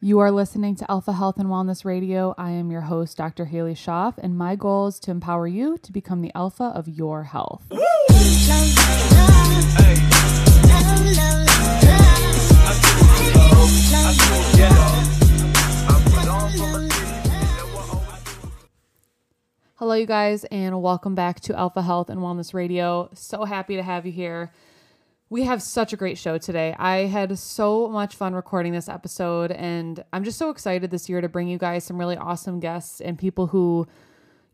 You are listening to Alpha Health and Wellness Radio. I am your host, Dr. Halie Schoff, and my goal is to empower you to become the alpha of your health. Hello, you guys, and welcome back to Alpha Health and Wellness Radio. So happy to have you here. We have such a great show today. I had so much fun recording this episode, and I'm just so excited this year to bring you guys some really awesome guests and people who,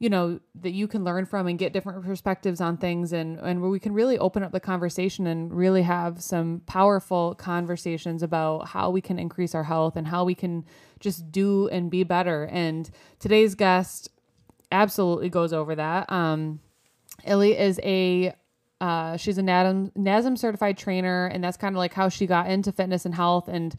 you know, that you can learn from and get different perspectives on things, and and where we can really open up the conversation and really have some powerful conversations about how we can increase our health and how we can just do and be better. And today's guest absolutely goes over that. Um, Illie is a uh, she's a NASM, NASM certified trainer, and that's kind of like how she got into fitness and health. And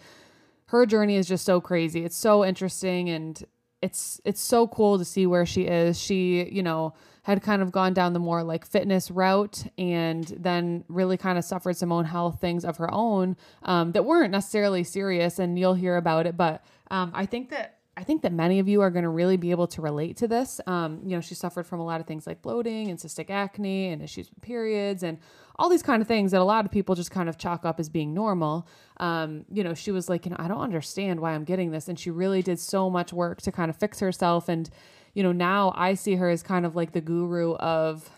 her journey is just so crazy. It's so interesting, and it's it's so cool to see where she is. She, you know, had kind of gone down the more like fitness route, and then really kind of suffered some own health things of her own um, that weren't necessarily serious. And you'll hear about it, but um, I think that I think that many of you are going to really be able to relate to this. Um, you know, she suffered from a lot of things like bloating and cystic acne and issues with periods and all these kind of things that a lot of people just kind of chalk up as being normal. Um, you know, she was like, you know, I don't understand why I'm getting this. And she really did so much work to kind of fix herself. And, you know, now I see her as kind of like the guru of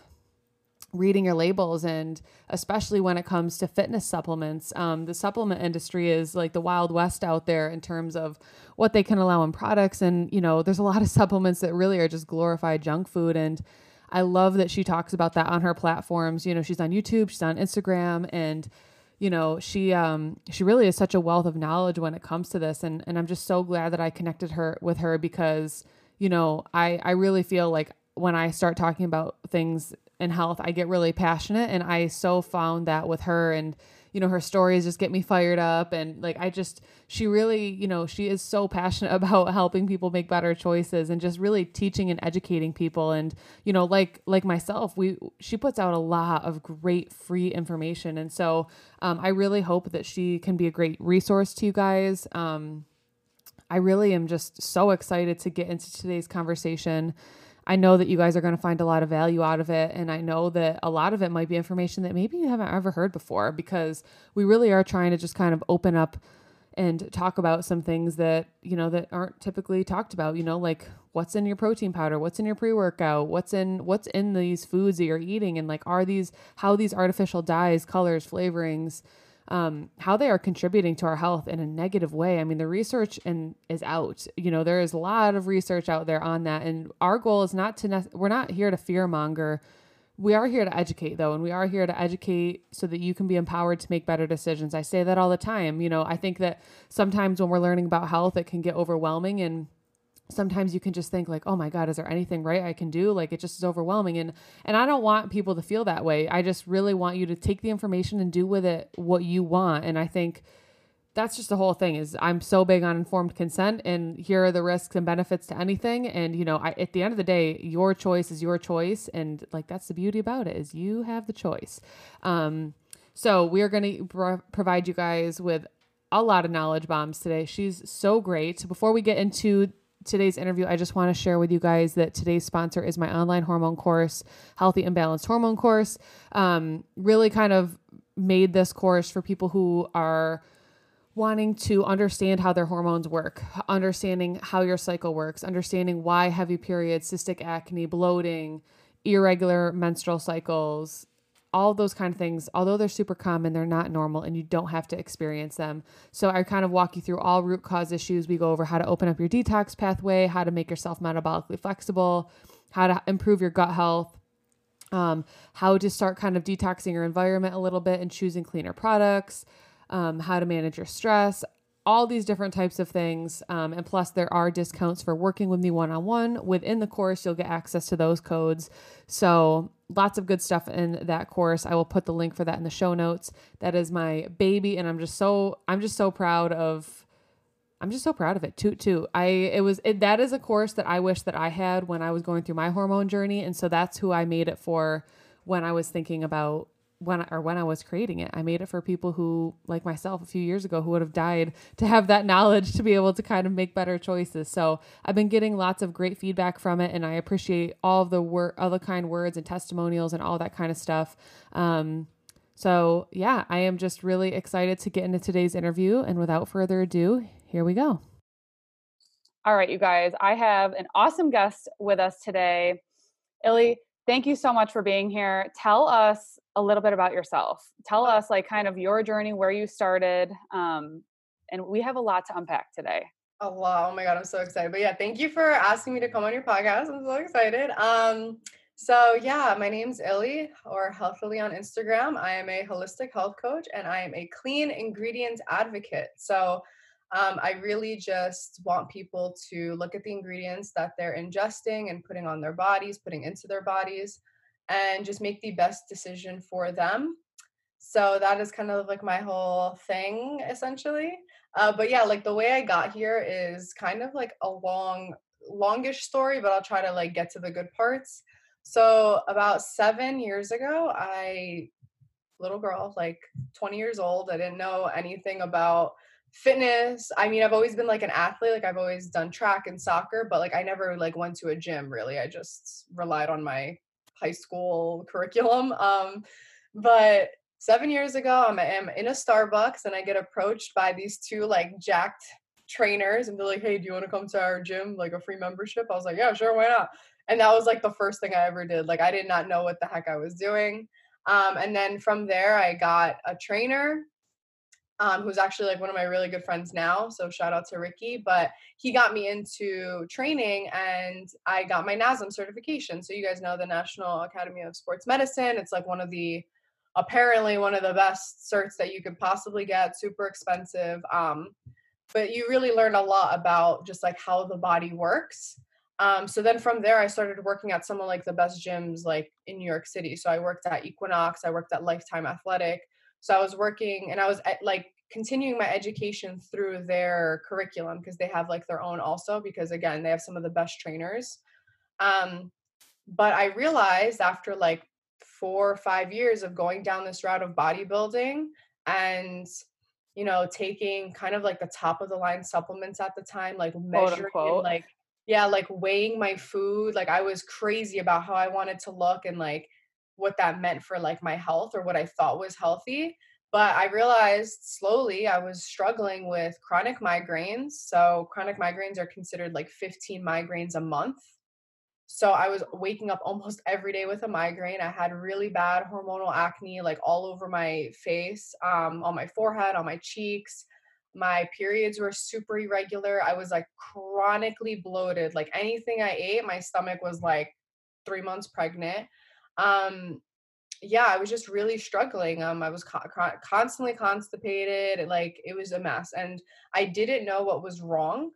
reading your labels and especially when it comes to fitness supplements um, the supplement industry is like the wild west out there in terms of what they can allow in products and you know there's a lot of supplements that really are just glorified junk food and i love that she talks about that on her platforms. You know she's on youtube she's on instagram and you know she um she really is such a wealth of knowledge when it comes to this and and i'm just so glad that i connected her with her because you know i i really feel like when i start talking about things and health, I get really passionate. And I so found that with her and, you know, her stories just get me fired up. And like, I just, she really, you know, she is so passionate about helping people make better choices and just really teaching and educating people. And, you know, like, like myself, we, she puts out a lot of great free information. And so um, I really hope that she can be a great resource to you guys. Um, I really am just so excited to get into today's conversation. I know that you guys are going to find a lot of value out of it. And I know that a lot of it might be information that maybe you haven't ever heard before because we really are trying to just kind of open up and talk about some things that, you know, that aren't typically talked about, you know, like what's in your protein powder, what's in your pre-workout, what's in what's in these foods that you're eating and like are these how these artificial dyes, colors, flavorings, um, how they are contributing to our health in a negative way. I mean, the research and is out. You know, there is a lot of research out there on that, and our goal is not to. We're not here to fear monger. We are here to educate, though, and we are here to educate so that you can be empowered to make better decisions. I say that all the time. You know, I think that sometimes when we're learning about health, it can get overwhelming and sometimes you can just think like oh my god is there anything right i can do like it just is overwhelming and and i don't want people to feel that way i just really want you to take the information and do with it what you want and i think that's just the whole thing is i'm so big on informed consent and here are the risks and benefits to anything and you know I, at the end of the day your choice is your choice and like that's the beauty about it is you have the choice um so we're going to pro- provide you guys with a lot of knowledge bombs today. She's so great. Before we get into today's interview, I just want to share with you guys that today's sponsor is my online hormone course, Healthy and Balanced Hormone Course. Um, really kind of made this course for people who are wanting to understand how their hormones work, understanding how your cycle works, understanding why heavy periods, cystic acne, bloating, irregular menstrual cycles, all those kind of things, although they're super common, they're not normal and you don't have to experience them. So I kind of walk you through all root cause issues. We go over how to open up your detox pathway, how to make yourself metabolically flexible, how to improve your gut health, um, how to start kind of detoxing your environment a little bit and choosing cleaner products, um, how to manage your stress all these different types of things. Um, and plus, there are discounts for working with me one on one. Within the course, you'll get access to those codes. So, lots of good stuff in that course. I will put the link for that in the show notes. That is my baby, and I'm just so I'm just so proud of. I'm just so proud of it. Toot toot. I it was it, that is a course that I wish that I had when I was going through my hormone journey, and so that's who I made it for when I was thinking about when or when I was creating it. I made it for people who like myself a few years ago who would have died to have that knowledge to be able to kind of make better choices. So I've been getting lots of great feedback from it and I appreciate all the work all the kind words and testimonials and all that kind of stuff. Um, so yeah, I am just really excited to get into today's interview and without further ado, here we go. All right, you guys, I have an awesome guest with us today. Illie, thank you so much for being here. Tell us a little bit about yourself. Tell us, like, kind of your journey, where you started. Um, and we have a lot to unpack today. A lot. Oh my God, I'm so excited. But yeah, thank you for asking me to come on your podcast. I'm so excited. Um, so yeah, my name's Illie or Healthillie on Instagram. I am a holistic health coach and I am a clean ingredients advocate. So um, I really just want people to look at the ingredients that they're ingesting and putting on their bodies, putting into their bodies, and just make the best decision for them. So that is kind of like my whole thing, essentially. Uh, but yeah, like the way I got here is kind of like a long, longish story, but I'll try to like get to the good parts. So about seven years ago, I little girl, like 20 years old. I didn't know anything about fitness. I mean i've always been like an athlete like i've always done track and soccer but like i never like went to a gym really. I just relied on my high school curriculum um but seven years ago i'm, I'm in a starbucks and i get approached by these two like jacked trainers and they're like hey do you want to come to our gym like a free membership? I was like yeah sure why not? And that was like the first thing i ever did. Like i did not know what the heck i was doing. Um, and then from there i got a trainer um, who's actually like one of my really good friends now. So shout out to Ricky. But he got me into training and I got my NASM certification. So you guys know the National Academy of Sports Medicine. It's like one of the apparently one of the best certs that you could possibly get, super expensive. Um, but you really learn a lot about just like how the body works. Um, so then from there, I started working at some of like the best gyms like in New York City. So I worked at Equinox, I worked at Lifetime Athletic. So I was working and I was at, like continuing my education through their curriculum because they have like their own also because again they have some of the best trainers. Um, but I realized after like four or five years of going down this route of bodybuilding and you know taking kind of like the top of the line supplements at the time like measuring like yeah like weighing my food like i was crazy about how i wanted to look and like what that meant for like my health or what I thought was healthy. But I realized slowly I was struggling with chronic migraines. So, chronic migraines are considered like 15 migraines a month. So, I was waking up almost every day with a migraine. I had really bad hormonal acne, like all over my face, um, on my forehead, on my cheeks. My periods were super irregular. I was like chronically bloated. Like anything I ate, my stomach was like three months pregnant um yeah i was just really struggling um i was co- constantly constipated like it was a mess and i didn't know what was wrong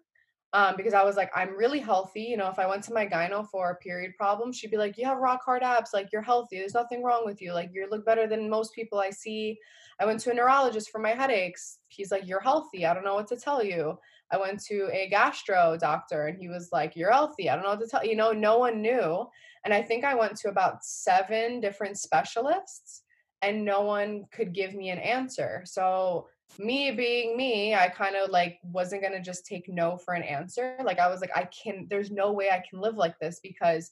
um because i was like i'm really healthy you know if i went to my gyno for a period problem she'd be like you have rock hard abs like you're healthy there's nothing wrong with you like you look better than most people i see. I went to a neurologist for my headaches he's like you're healthy i don't know what to tell you i went to a gastro doctor and he was like you're healthy i don't know what to tell you know no one knew and I think I went to about seven different specialists and no one could give me an answer. So, me being me, I kind of like wasn't going to just take no for an answer. Like, I was like, I can, there's no way I can live like this because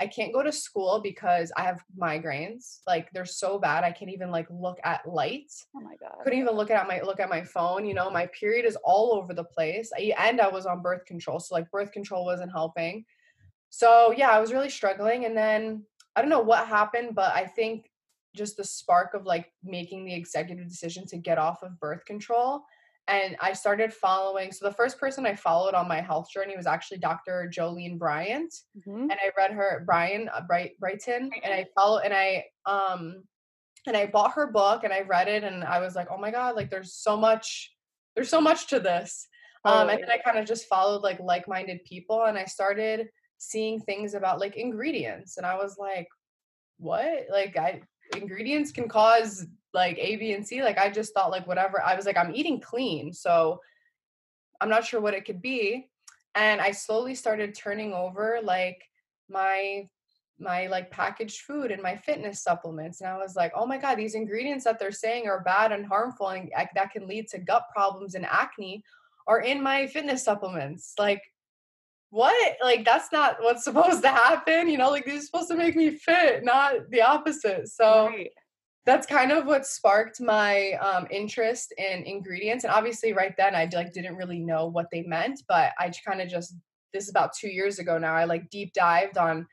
I can't go to school because I have migraines. Like they're so bad. I can't even like look at lights. Oh my god. Couldn't even look at my look at my phone. You know, my period is all over the place. I, and I was on birth control, so like birth control wasn't helping. So yeah, I was really struggling. And then I don't know what happened, but I think just the spark of like making the executive decision to get off of birth control. And I started following. So the first person I followed on my health journey was actually Dr. Jolene Brighten, mm-hmm. and I read her Brian uh, Bright Brighton, and I follow and I um and I bought her book and I read it, and I was like, oh my god, like there's so much, there's so much to this. Um, and then I kind of just followed like like-minded people, and I started seeing things about like ingredients and i was like what like i ingredients can cause like a b and c like i just thought like whatever i was like i'm eating clean so i'm not sure what it could be and i slowly started turning over like my my like packaged food and my fitness supplements and i was like oh my god these ingredients that they're saying are bad and harmful and that can lead to gut problems and acne are in my fitness supplements like what like that's not what's supposed to happen you know like these are supposed to make me fit not the opposite so right. That's kind of what sparked my um, interest in ingredients and obviously right then i like didn't really know what they meant but i kind of just this is about two years ago now i like deep dived on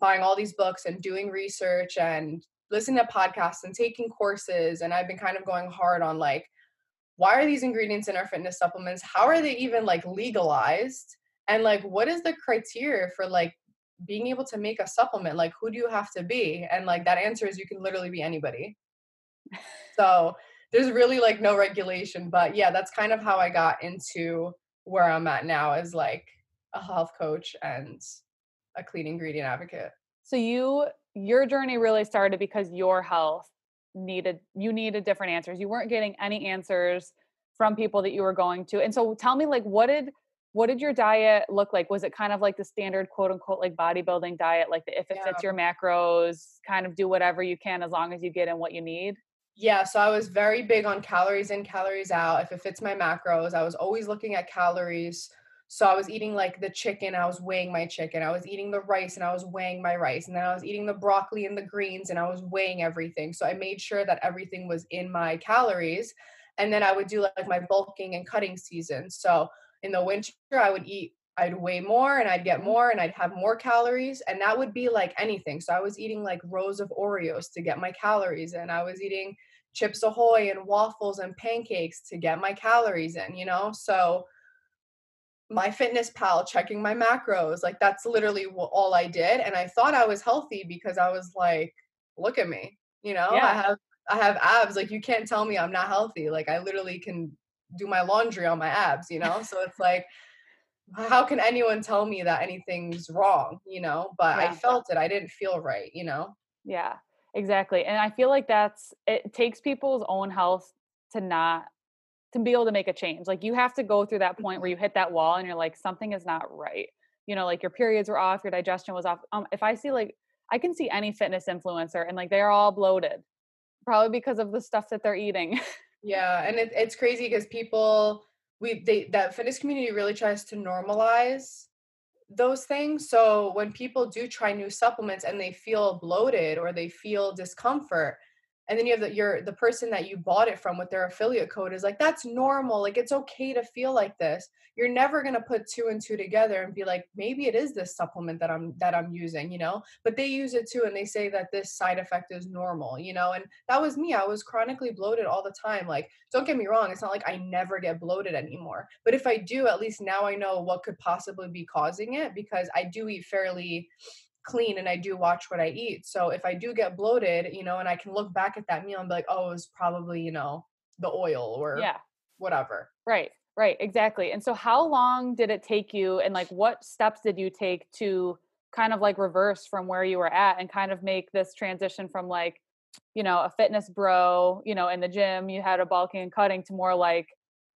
buying all these books and doing research and listening to podcasts and taking courses and i've been kind of going hard on like why are these ingredients in our fitness supplements? How are they even like legalized? And like what is the criteria for like being able to make a supplement like who do you have to be? And like that answer is you can literally be anybody. So there's really like no regulation but yeah that's kind of how i got into where i'm at now as like a health coach and a clean ingredient advocate. So you your journey really started because your health needed you needed different answers. You weren't getting any answers from people that you were going to. And so tell me like what did what did your diet look like? Was it kind of like the standard quote unquote like bodybuilding diet, like the, if it yeah. fits your macros, kind of do whatever you can as long as you get in what you need? Yeah, so I was very big on calories in, calories out. If it fits my macros, I was always looking at calories. So I was eating like the chicken, I was weighing my chicken. I was eating the rice and I was weighing my rice. And then I was eating the broccoli and the greens and I was weighing everything. So I made sure that everything was in my calories. And then I would do like my bulking and cutting season. So in the winter i would eat i'd weigh more and i'd get more and i'd have more calories and that would be like anything. So i was eating like rows of oreos to get my calories in. I was eating chips ahoy and waffles and pancakes to get my calories in you know? So my fitness pal checking my macros like that's literally all i did and i thought i was healthy because i was like look at me you know? Yeah. i have i have abs like you can't tell me i'm not healthy like i literally can do my laundry on my abs, you know? so it's like, how can anyone tell me that anything's wrong, you know? But yeah. I felt it. I didn't feel right, you know? Yeah, exactly. And I feel like that's, it takes people's own health to not, to be able to make a change. Like you have to go through that point where you hit that wall and you're like, something is not right. You know, like your periods were off, your digestion was off. Um, if I see like, I can see any fitness influencer and like they're all bloated, probably because of the stuff that they're eating. Yeah, and it, it's crazy because people we they that fitness community really tries to normalize those things. So when people do try new supplements and they feel bloated or they feel discomfort, and then you have the your the person that you bought it from with their affiliate code is like that's normal. Like it's okay to feel like this. You're never going to put two and two together and be like maybe it is this supplement that i'm that i'm using you know? But they use it too and they say that this side effect is normal you know? And that was me. I was chronically bloated all the time. Like don't get me wrong it's not like i never get bloated anymore. But if i do at least now i know what could possibly be causing it because i do eat fairly clean and I do watch what I eat. So if I do get bloated, you know, and I can look back at that meal and be like, oh, it was probably, you know, the oil or yeah. whatever. Right. Right. Exactly. And so how long did it take you and like what steps did you take to kind of like reverse from where you were at and kind of make this transition from like, you know, a fitness bro, you know, in the gym, you had a bulking and cutting to more like,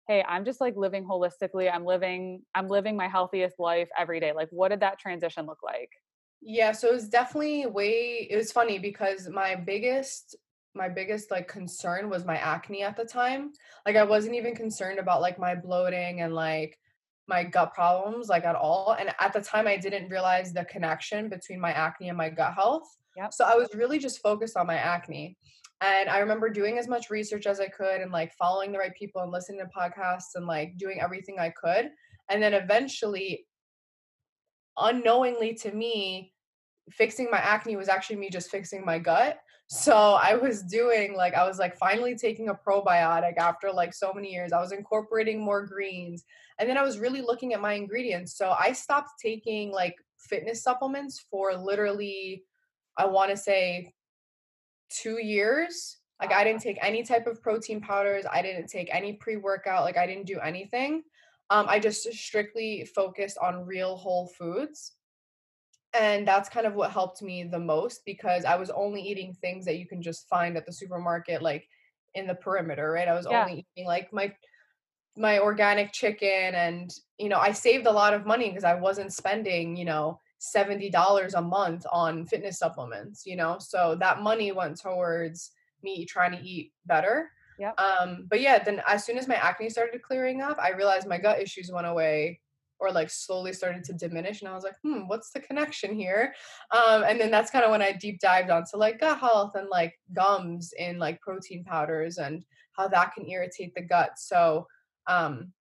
hey, I'm just like living holistically. I'm living, I'm living my healthiest life every day. Like, what did that transition look like? Yeah, so it was definitely way it was funny because my biggest my biggest like concern was my acne at the time. Like I wasn't even concerned about like my bloating and like my gut problems like at all. And at the time I didn't realize the connection between my acne and my gut health. Yep. So I was really just focused on my acne. And I remember doing as much research as I could and like following the right people and listening to podcasts and like doing everything I could. And then eventually unknowingly to me, fixing my acne was actually me just fixing my gut. So I was doing like I was like finally taking a probiotic after like so many years. I was incorporating more greens. And then I was really looking at my ingredients. So I stopped taking like fitness supplements for literally I want to say 2 years. Like I didn't take any type of protein powders. I didn't take any pre-workout. Like I didn't do anything. Um, I just strictly focused on real whole foods. And that's kind of what helped me the most because I was only eating things that you can just find at the supermarket, like in the perimeter, right? I was yeah. only eating like my my organic chicken and you know i saved a lot of money because i wasn't spending you know $70 a month on fitness supplements, you know? So that money went towards me trying to eat better. yeah Um, but yeah, then as soon as my acne started clearing up, I realized my gut issues went away or like slowly started to diminish. And I was like, hmm, what's the connection here? Um, and then that's kind of when I deep dived onto like gut health and like gums in like protein powders and how that can irritate the gut. So um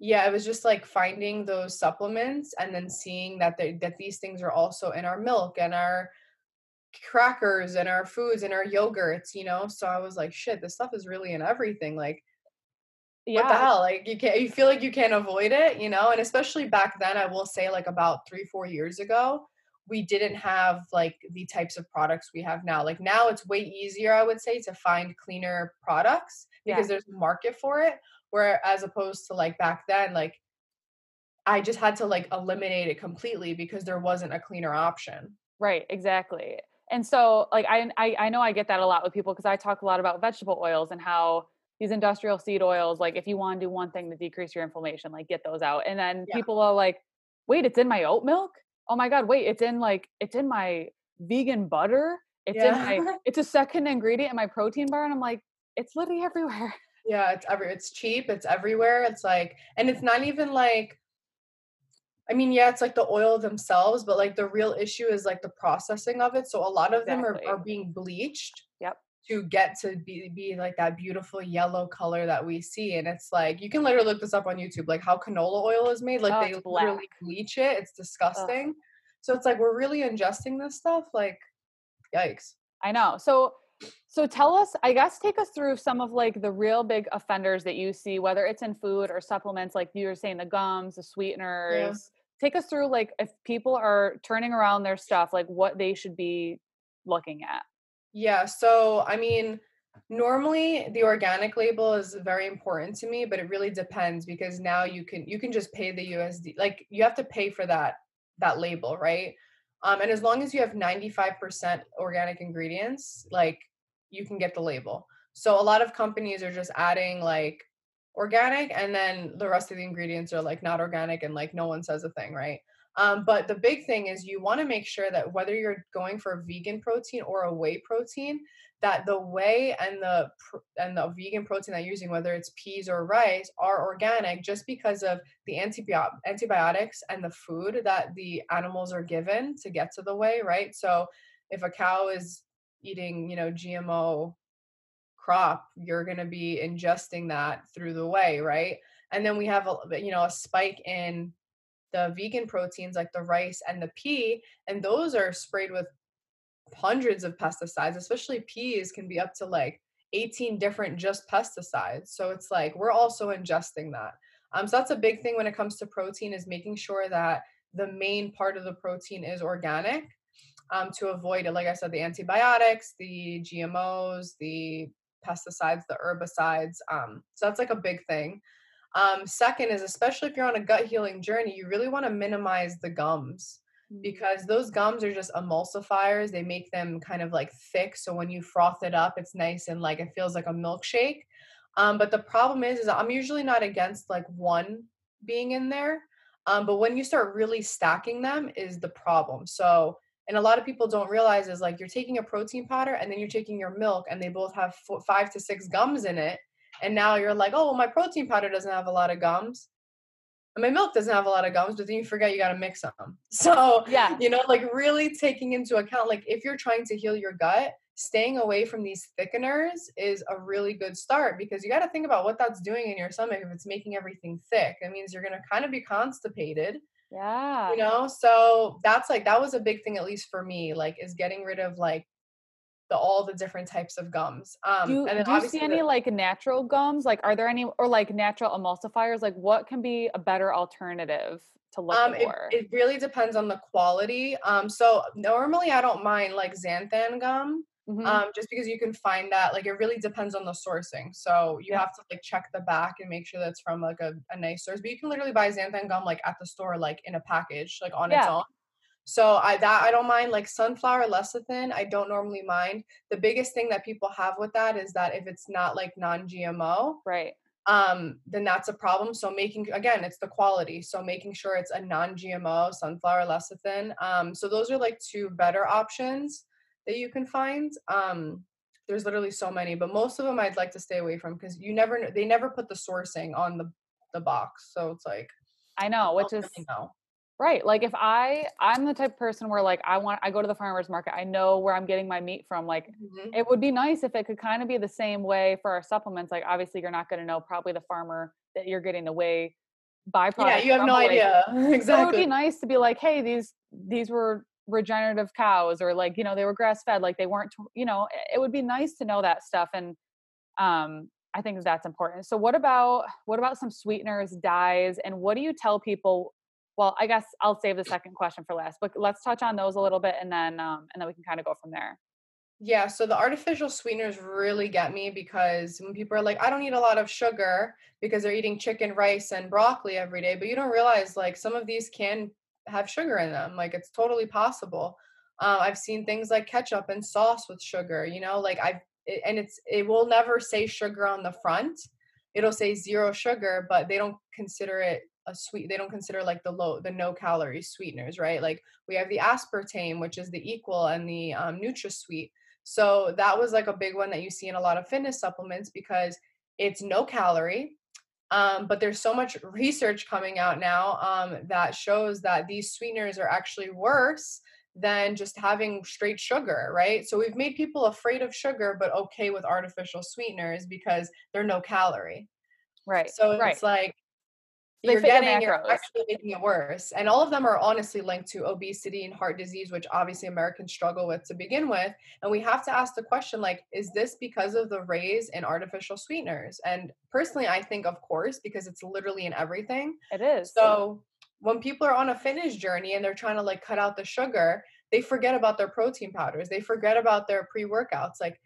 yeah, it was just like finding those supplements and then seeing that they, that these things are also in our milk and our crackers and our foods and our yogurts, you know. So I was like, shit, this stuff is really in everything. Like, yeah. what the hell? Like, you can't. You feel like you can't avoid it, you know. And especially back then, I will say, like about three, four years ago, we didn't have like the types of products we have now. Like now, it's way easier, I would say, to find cleaner products because Yeah. there's a market for it. Where as opposed to like back then, like I just had to like eliminate it completely because there wasn't a cleaner option. Right, exactly. And so like I I, I know I get that a lot with people because I talk a lot about vegetable oils and how these industrial seed oils, like if you want to do one thing to decrease your inflammation, like get those out. And then Yeah. people are like, wait, it's in my oat milk? Oh my God, wait, it's in like it's in my vegan butter. It's in my it's a second ingredient in my protein bar. And I'm like, it's literally everywhere. Yeah, it's every it's cheap, it's everywhere. It's like and it's not even like I mean, yeah, it's like the oil themselves, but like the real issue is like the processing of it. So a lot of them are, are being bleached Yep. To get to be be like that beautiful yellow color that we see. And it's like you can literally look this up on YouTube, like how canola oil is made. Like Oh, they literally bleach it. It's disgusting. So it's like we're really ingesting this stuff. Like, yikes. I know. So so tell us, I guess take us through some of like the real big offenders that you see, whether it's in food or supplements, like you were saying the gums, the sweeteners. Take us through like if people are turning around their stuff, like what they should be looking at. Yeah, so I mean, normally the organic label is very important to me, but it really depends because now you can you can just pay the USD. Like you have to pay for that that label, right? Um, and as long as you have 95% organic ingredients, like you can get the label. So a lot of companies are just adding like organic and then the rest of the ingredients are like not organic and like no one says a thing, right? Um, but the big thing is you want to make sure that whether you're going for a vegan protein or a whey protein, that the whey and the and the vegan protein that you're using, whether it's peas or rice, are organic just because of the antibio- antibiotics and the food that the animals are given to get to the whey, right? So if a cow is eating, you know, GMO crop, you're going to be ingesting that through the whey, right? And then we have a you know a spike in the vegan proteins like the rice and the pea, and those are sprayed with hundreds of pesticides, especially peas can be up to like 18 different just pesticides. So it's like we're also ingesting that. Um, so that's a big thing when it comes to protein is making sure that the main part of the protein is organic um, to avoid it. Like I said, the antibiotics, the GMOs, the pesticides, the herbicides. Um, so that's like a big thing. Um, second is especially if you're on a gut healing journey, you really want to minimize the gums because those gums are just emulsifiers. They make them kind of like thick. So when you froth it up, it's nice and like it feels like a milkshake. Um, but the problem is, is I'm usually not against like one being in there. Um, but when you start really stacking them is the problem. So, and a lot of people don't realize is like you're taking a protein powder and then you're taking your milk and they both have four, five to six gums in it. And now you're like, oh, well, my protein powder doesn't have a lot of gums. And my milk doesn't have a lot of gums, but then you forget you got to mix them. So, Yeah. you know, like really taking into account, like if you're trying to heal your gut, staying away from these thickeners is a really good start because you got to think about what that's doing in your stomach. If it's making everything thick, it means you're going to kind of be constipated, Yeah. you know? So that's like, that was a big thing, at least for me, like, is getting rid of like the all the different types of gums. Um, do you, and then do you see any the- like natural gums? Like, are there any or like natural emulsifiers? Like, what can be a better alternative to look Um, it, for? it really depends on the quality. Um, so normally I don't mind like xanthan gum, Mhm. um, just because you can find that. Like it really depends on the sourcing. So you Yeah. have to like check the back and make sure that's from like a, a nice source. But you can literally buy xanthan gum like at the store, like in a package, like on its own. So I that I don't mind like sunflower lecithin. I don't normally mind. The biggest thing that people have with that is that if it's not like non-GMO, right. um, then that's a problem. So making again, it's the quality. So making sure it's a non-GMO sunflower lecithin. Um, so those are like two better options that you can find. Um, there's literally so many, but most of them I'd like to stay away from because you never they never put the sourcing on the the box. So it's like I know, which is really know. Right. Like if I I'm the type of person where like I want I go to the farmers market, I know where I'm getting my meat from. Like mm-hmm. it would be nice if it could kind of be the same whey for our supplements. Like obviously you're not going to know probably the farmer that you're getting the way byproduct. Yeah, you have no idea. exactly. it would be nice to be like, hey, these these were regenerative cows or like you know they were grass fed like they weren't you know it would be nice to know that stuff and um i think that's important so what about what about some sweeteners dyes and what do you tell people well i guess i'll save the second question for last but let's touch on those a little bit and then um and then we can kind of go from there yeah, so the artificial sweeteners really get me because when people are like, I don't eat a lot of sugar because they're eating chicken, rice, and broccoli every day, but you don't realize like some of these can have sugar in them. Like it's totally possible. Um, I've seen things like ketchup and sauce with sugar. You know, like I've and it's it will never say sugar on the front. It'll say zero sugar, but they don't consider it a sweet. They don't consider like the low the no calorie sweeteners, right? Like we have the aspartame, which is the equal, and the um, NutraSweet. So that was like a big one that you see in a lot of fitness supplements because it's no calorie um, but there's so much research coming out now um, that shows that these sweeteners are actually worse than just having straight sugar, right? So we've made people afraid of sugar, but okay with artificial sweeteners because they're no calorie. Right. So right. it's like you're getting you're actually making it worse and all of them are honestly linked to obesity and heart disease which obviously americans struggle with to begin with and we have to ask the question like is this because of the raise in artificial sweeteners? And personally i think of course because it's literally in everything. It is. So when people are on a fitness journey and they're trying to like cut out the sugar they forget about their protein powders they forget about their pre-workouts like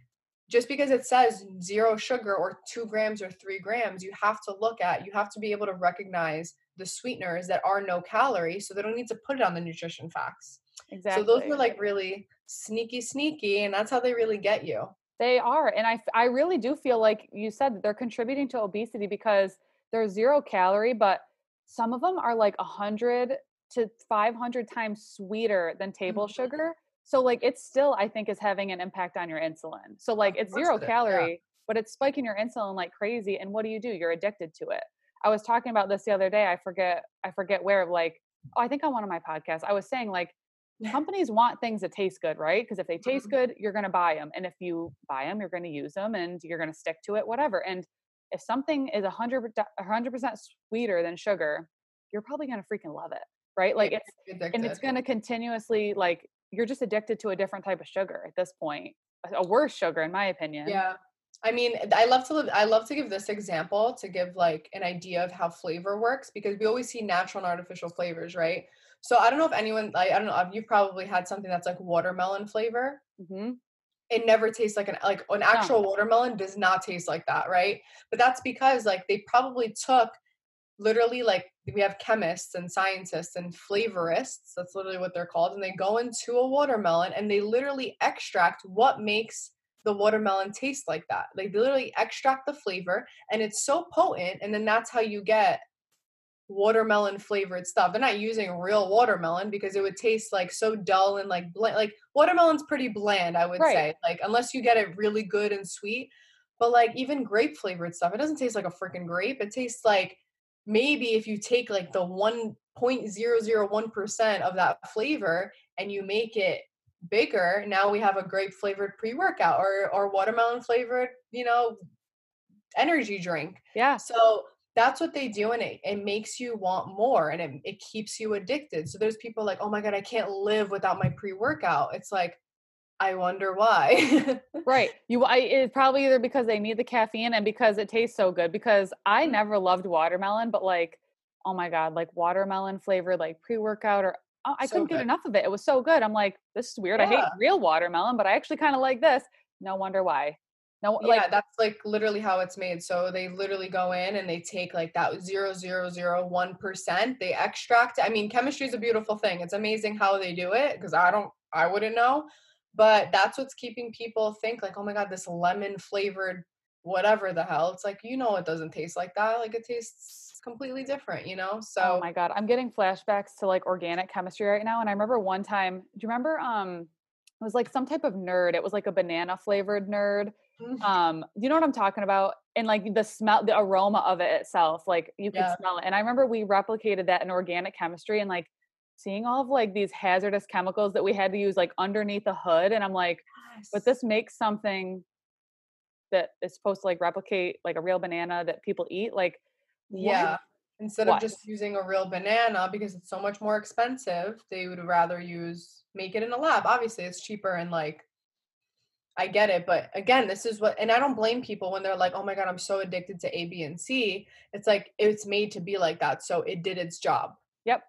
just because it says zero sugar or two grams or three grams, you have to look at, you have to be able to recognize the sweeteners that are no calorie so they don't need to put it on the nutrition facts. Exactly. So those were like really sneaky, sneaky, and that's how they really get you. They are. And I, I really do feel like you said they're contributing to obesity because they're zero calorie, but some of them are like a 100 to 500 times sweeter than table mm-hmm. sugar. So like it's still I think is having an impact on your insulin. So like it's zero it calorie, yeah. but it's spiking your insulin like crazy. And what do you do? You're addicted to it. I was talking about this the other day. I forget I forget where like oh, I think on one of my podcasts I was saying like companies want things that taste good, right? Because if they taste mm-hmm. good, you're going to buy them, and if you buy them, you're going to use them, and you're going to stick to it, whatever. And if something is a hundred hundred percent sweeter than sugar, you're probably going to freaking love it, right? Like it's, it's and it's going to continuously like you're just addicted to a different type of sugar at this point a worse sugar in my opinion. Yeah. I mean i love to live i love to give this example to give like an idea of how flavor works because we always see natural and artificial flavors right? So i don't know if anyone like i don't know you've probably had something that's like watermelon flavor. Mm-hmm. it never tastes like an like an actual no. watermelon does not taste like that right? But that's because like they probably took literally like we have chemists and scientists and flavorists that's literally what they're called and they go into a watermelon and they literally extract what makes the watermelon taste like that like they literally extract the flavor and it's so potent and then that's how you get watermelon flavored stuff they're not using real watermelon because it would taste like so dull and like bland like watermelon's pretty bland i would right. say like unless you get it really good and sweet but like even grape flavored stuff it doesn't taste like a freaking grape it tastes like maybe if you take like the 1.001% of that flavor and you make it bigger, now we have a grape flavored pre-workout or or watermelon flavored, you know, energy drink. Yeah. So that's what they do and it, it makes you want more and it, it keeps you addicted. So there's people like, oh my God, I can't live without my pre-workout. It's like, I wonder why. right. You I it's probably either because they need the caffeine and because it tastes so good because I mm-hmm. never loved watermelon but like oh my god, like watermelon flavored like pre-workout or oh, I so couldn't good. get enough of it. It was so good. I'm like this is weird. Yeah. I hate real watermelon, but I actually kind of like this. No wonder why. No, yeah, like, that's like literally how it's made. So they literally go in and they take like that zero zero zero one percent. They extract. I mean, chemistry is a beautiful thing. It's amazing how they do it because I don't, I wouldn't know but that's what's keeping people think like oh my god this lemon flavored whatever the hell. It's like, you know, it doesn't taste like that. Like it tastes completely different, you know? So Oh So, my god, I'm getting flashbacks to like organic chemistry right now. And I remember one time, do you remember um it was like some type of nerd. It was like a banana flavored nerd. mm, Um, you know what I'm talking about? And like the smell, the aroma of it itself, like you could Yeah. smell it. And I remember we replicated that in organic chemistry and like seeing all of like these hazardous chemicals that we had to use like underneath the hood. And I'm like, but this makes something that is supposed to like replicate like a real banana that people eat. Like, what? yeah. Instead What? of just using a real banana because it's so much more expensive, they would rather use make it in a lab. Obviously, it's cheaper and like I get it, but again, this is what and I don't blame people when they're like, "Oh my god, I'm so addicted to A, B, and C." It's like it's made to be like that, so it did its job, Yep,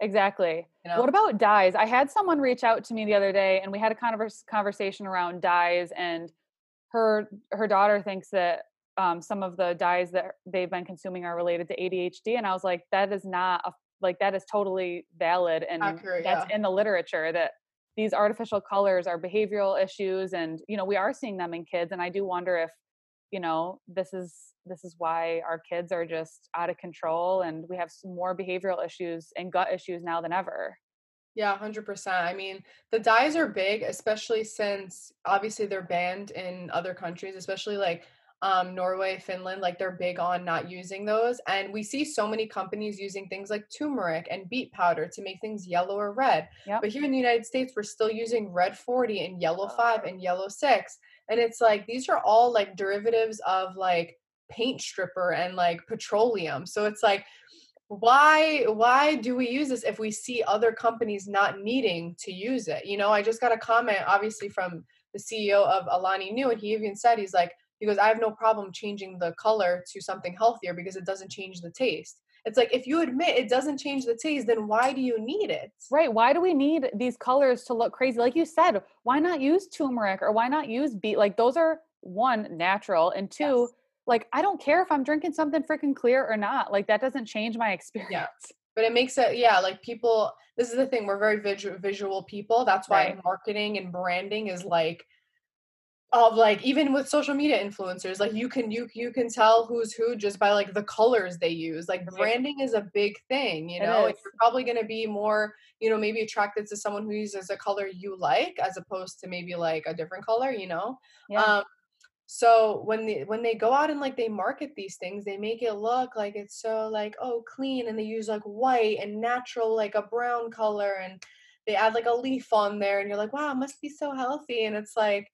exactly. you know? What about dyes? I had someone reach out to me the other day, and we had a converse, conversation around dyes. And her her daughter thinks that um, some of the dyes that they've been consuming are related to ADHD, and I was like, that is not a, like that is totally valid, and Accurate, that's in the literature that these artificial colors are behavioral issues, and you know we are seeing them in kids, and I do wonder if you know this is this is why our kids are just out of control and we have some more behavioral issues and gut issues now than ever Yeah, 100%. I mean, the dyes are big, especially since obviously they're banned in other countries, especially like um, Norway, Finland, like they're big on not using those. And we see so many companies using things like turmeric and beet powder to make things yellow or red. Yep. But here in the United States, we're still using red 40 and yellow 5 and yellow 6. And it's like these are all like derivatives of like paint stripper and like petroleum. So it's like why why do we use this if we see other companies not needing to use it you know i just got a comment obviously from the ceo of Alani Nu and he even said he's like he goes i have no problem changing the color to something healthier because it doesn't change the taste it's like if you admit it doesn't change the taste then why do you need it right why do we need these colors to look crazy like you said why not use turmeric or why not use beet like those are one natural and two Yes. like i don't care if i'm drinking something freaking clear or not like that doesn't change my experience but it makes it yeah like people this is the thing we're very visual visual people that's why Right. marketing and branding is like of like even with social media influencers like you can you you can tell who's who just by like the colors they use. Like branding is a big thing you know and you're probably going to be more you know maybe attracted to someone who uses a color you like as opposed to maybe like a different color you know? Yeah. Um so when they when they go out and like they market these things they make it look like it's so like oh clean and they use like white and natural like a brown color and they add like a leaf on there and you're like wow it must be so healthy. And it's like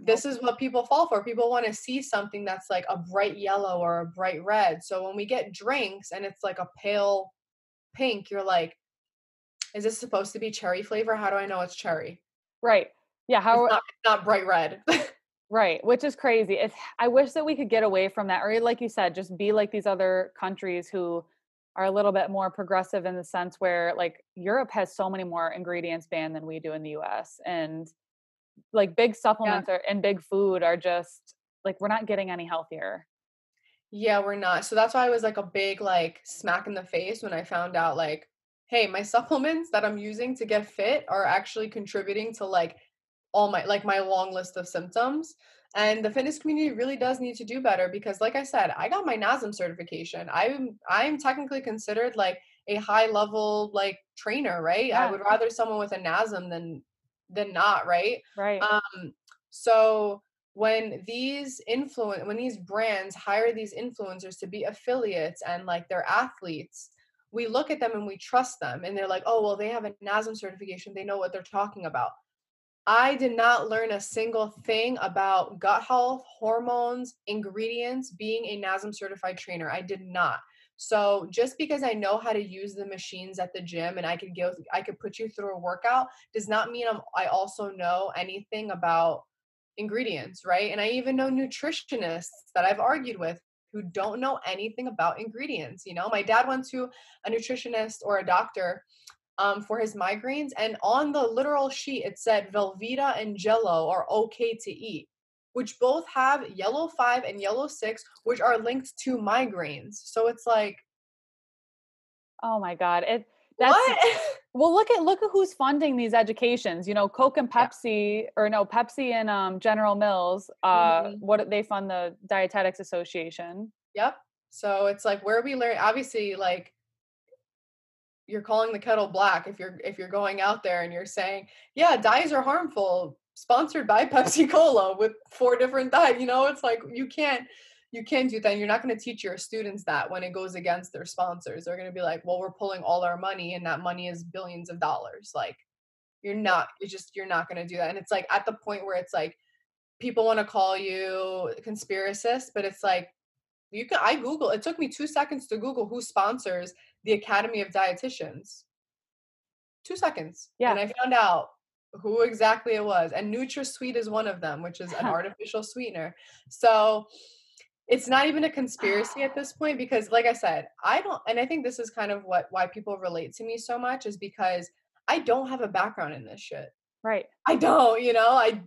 this is what people fall for people want to see something that's like a bright yellow or a bright red so when we get drinks and it's like a pale pink you're like is this supposed to be cherry flavor how do i know it's cherry right yeah how it's not, it's not bright red Right, which is crazy. It's I wish that we could get away from that, or like you said, just be like these other countries who are a little bit more progressive in the sense where like Europe has so many more ingredients banned than we do in the US. And like big supplements are, and big food are just like we're not getting any healthier. Yeah, we're not. So that's why I was like a big like smack in the face when I found out like, hey, my supplements that I'm using to get fit are actually contributing to like all my like my long list of symptoms. And the fitness community really does need to do better because like I said, I got my NASM certification. I'm I'm technically considered like a high level like trainer, right? I would rather someone with a NASM than than not, right? Right. Um, so when these influence when these brands hire these influencers to be affiliates and like they're athletes, we look at them and we trust them and they're like, oh well, they have a NASM certification, they know what they're talking about. I did not learn a single thing about gut health, hormones, ingredients, being a NASM certified trainer. I did not. So just because I know how to use the machines at the gym and I could go I could put you through a workout does not mean I'm, I also know anything about ingredients, right? And I even know nutritionists that I've argued with who don't know anything about ingredients. You know, my dad went to a nutritionist or a doctor um, for his migraines, and on the literal sheet it said Velveeta and Jello are okay to eat, which both have yellow five and yellow six, which are linked to migraines. So it's like, oh my God. It That's, what? well, look at look at who's funding these educations. You know, Coke and Pepsi, yeah. or no, Pepsi and um, General Mills. Uh, mm-hmm. What they fund the Dietetics Association. Yep. So it's like where we learn. Obviously, like you're calling the kettle black if you're if you're going out there and you're saying, yeah, dyes are harmful. Sponsored by Pepsi Cola with four different dyes. You know, it's like you can't you can't do that. You're not going to teach your students that when it goes against their sponsors. They're going to be like, well, we're pulling all our money and that money is billions of dollars. Like, you're not, you just, you're not going to do that. And it's like at the point where it's like, people want to call you conspiracist, but it's like, you can, I Google, it took me two seconds to Google who sponsors the Academy of Dietitians. Two seconds. Yeah. And I found out who exactly it was. And NutraSweet is one of them, which is an artificial sweetener. So, it's not even a conspiracy at this point because like i said i don't and i think this is kind of what why people relate to me so much is because i don't have a background in this shit right i don't you know i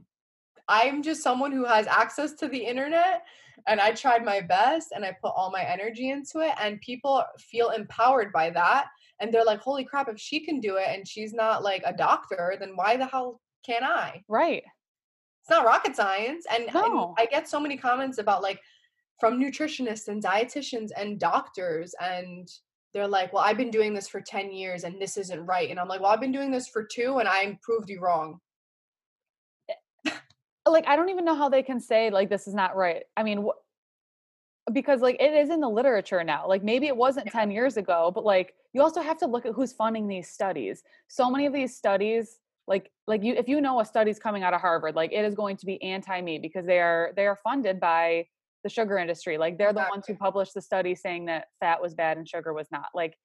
i'm just someone who has access to the internet and i tried my best and i put all my energy into it and people feel empowered by that and they're like holy crap if she can do it and she's not like a doctor then why the hell can't i? Right. It's not rocket science and, no. and i get so many comments about like from nutritionists and dietitians and doctors and they're like well i've been doing this for 10 years and this isn't right and i'm like well i've been doing this for two and i proved you wrong. Eh, like i don't even know how they can say like this is not right. I mean wh- because like it is in the literature now like maybe it wasn't yeah. 10 years ago but like you also have to look at who's funding these studies so many of these studies like like you if you know a study's coming out of harvard like it is going to be anti-me because they are they are funded by the sugar industry. Like they're exactly. the ones who published the study saying that fat was bad and sugar was not. Like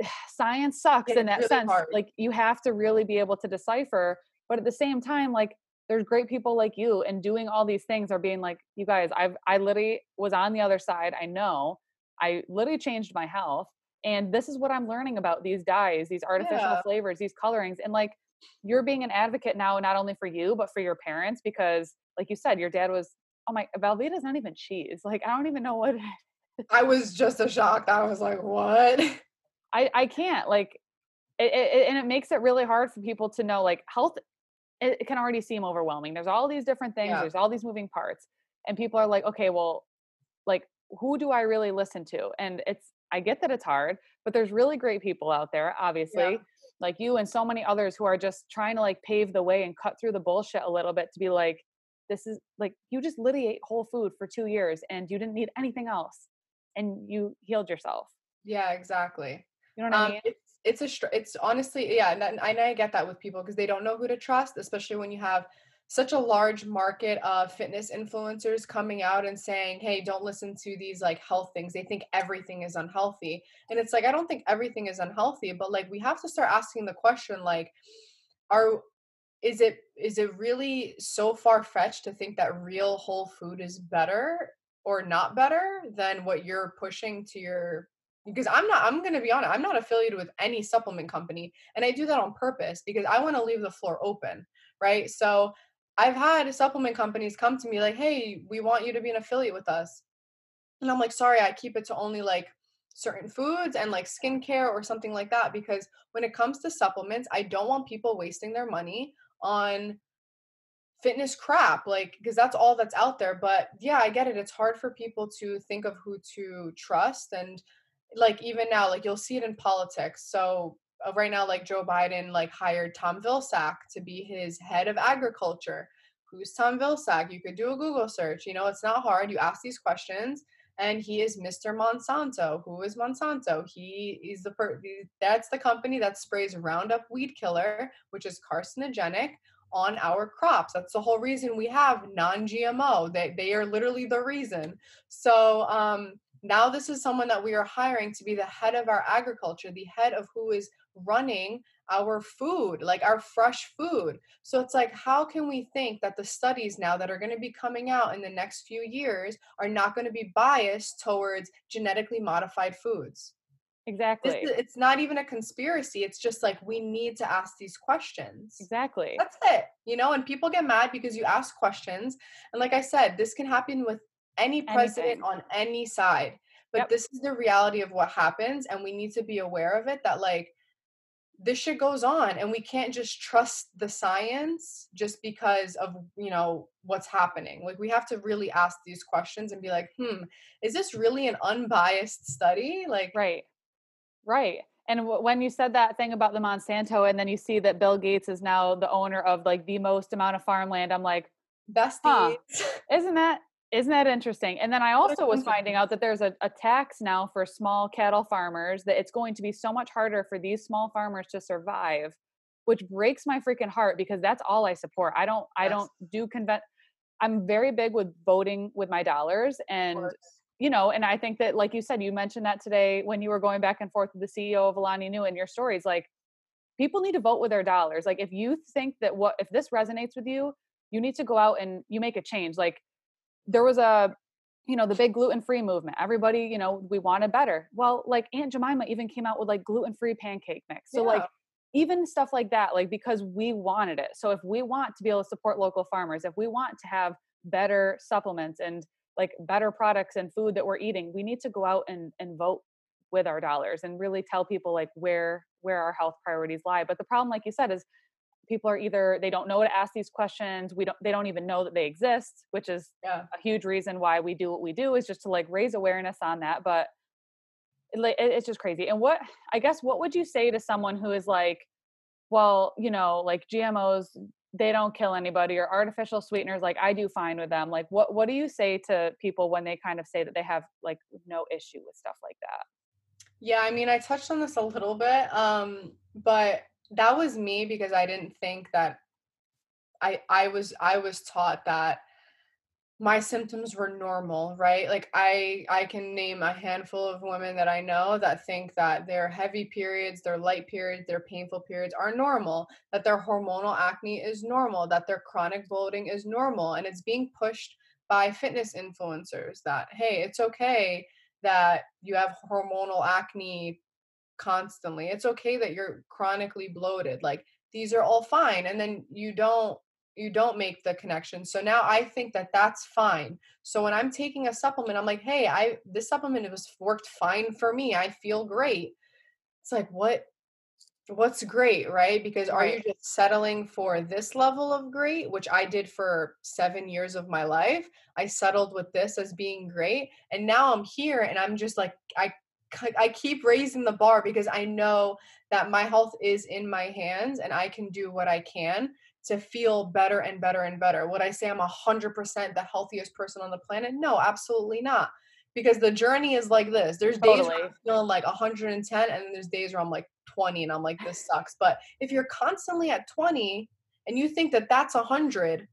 science sucks in that really sense. Hard. Like you have to really be able to decipher. But at the same time, like there's great people like you and doing all these things are being like, you guys, I've I literally was on the other side. I know. I literally changed my health. And this is what I'm learning about these dyes, these artificial yeah. flavors, these colorings. And like you're being an advocate now, not only for you, but for your parents, because like you said, your dad was oh my Velveeta's not even cheese. Like I don't even know what I was just a shock I was like, what? I I can't like it, it, and it makes it really hard for people to know like health it, it can already seem overwhelming. There's all these different things, yeah. there's all these moving parts. And people are like, okay, well, like who do I really listen to? And it's I get that it's hard, but there's really great people out there, obviously. Yeah. Like you and so many others who are just trying to like pave the way and cut through the bullshit a little bit to be like, this is like you just literally ate whole food for two years and you didn't need anything else and you healed yourself yeah exactly you know what um, i mean it's a it's honestly yeah and, and i get that with people because they don't know who to trust especially when you have such a large market of fitness influencers coming out and saying hey don't listen to these like health things. They think everything is unhealthy. And it's like i don't think everything is unhealthy but like we have to start asking the question like are is it is it really so far fetched to think that real whole food is better or not better than what you're pushing to your because I'm not I'm going to be honest I'm not affiliated with any supplement company and I do that on purpose because I want to leave the floor open right? So I've had supplement companies come to me like hey we want you to be an affiliate with us. And I'm like sorry I keep it to only like certain foods and like skincare or something like that because when it comes to supplements I don't want people wasting their money on fitness crap like because that's all that's out there but yeah i get it it's hard for people to think of who to trust and like even now like you'll see it in politics so uh, right now like joe biden like hired tom vilsack to be his head of agriculture who's tom vilsack you could do a google search you know it's not hard you ask these questions and he is Mr. Monsanto. Who is Monsanto? He is the per- that's the company that sprays Roundup weed killer, which is carcinogenic on our crops. That's the whole reason we have non-GMO. They they are literally the reason. So um now this is someone that we are hiring to be the head of our agriculture, the head of who is running our food, like our fresh food. So it's like, how can we think that the studies now that are going to be coming out in the next few years are not going to be biased towards genetically modified foods? Exactly. This, it's not even a conspiracy. It's just like we need to ask these questions. Exactly. That's it. You know, and people get mad because you ask questions. And like I said, this can happen with any president Anything. on any side. But yep. this is the reality of what happens. And we need to be aware of it that, like, this shit goes on and we can't just trust the science just because of you know what's happening like we have to really ask these questions and be like hmm is this really an unbiased study like right right and w- when you said that thing about the monsanto and then you see that bill gates is now the owner of like the most amount of farmland i'm like besties huh, isn't that isn't that interesting? And then I also was finding out that there's a, a, tax now for small cattle farmers, that it's going to be so much harder for these small farmers to survive, which breaks my freaking heart because that's all I support. I don't I don't do convent I'm very big with voting with my dollars and you know, and I think that like you said, you mentioned that today when you were going back and forth with the CEO of Alani Nu in your stories, like people need to vote with their dollars. Like if you think that what if this resonates with you, you need to go out and you make a change. Like there was a you know the big gluten-free movement. Everybody you know we wanted better. Well like aunt jemima even came out with like gluten-free pancake mix. So yeah. like even stuff like that like because we wanted it. So if we want to be able to support local farmers if we want to have better supplements and like better products and food that we're eating we need to go out and and vote with our dollars and really tell people like where where our health priorities lie. But the problem like you said is people are either they don't know to ask these questions we don't they don't even know that they exist which is yeah. a huge reason why we do what we do is just to like raise awareness on that but it, it's just crazy and what i guess what would you say to someone who is like well you know like gmos they don't kill anybody or artificial sweeteners like i do fine with them like what what do you say to people when they kind of say that they have like no issue with stuff like that yeah i mean i touched on this a little bit um but that was me because I didn't think that I I was I was taught that my symptoms were normal, right? Like I I can name a handful of women that I know that think that their heavy periods, their light periods, their painful periods are normal, that their hormonal acne is normal, that their chronic bloating is normal and it's being pushed by fitness influencers that hey, it's okay that you have hormonal acne constantly. It's okay that you're chronically bloated. Like these are all fine and then you don't you don't make the connection. So now I think that that's fine. So when I'm taking a supplement, I'm like, "Hey, I this supplement was worked fine for me. I feel great." It's like, "What what's great, right? Because are you just settling for this level of great, which I did for 7 years of my life? I settled with this as being great, and now I'm here and I'm just like I I keep raising the bar because I know that my health is in my hands and I can do what I can to feel better and better and better. Would I say I'm 100% the healthiest person on the planet? No, absolutely not. Because the journey is like this. There's totally. days where I'm feeling like 110 and then there's days where I'm like 20 and I'm like this sucks. But if you're constantly at 20 and you think that that's 100,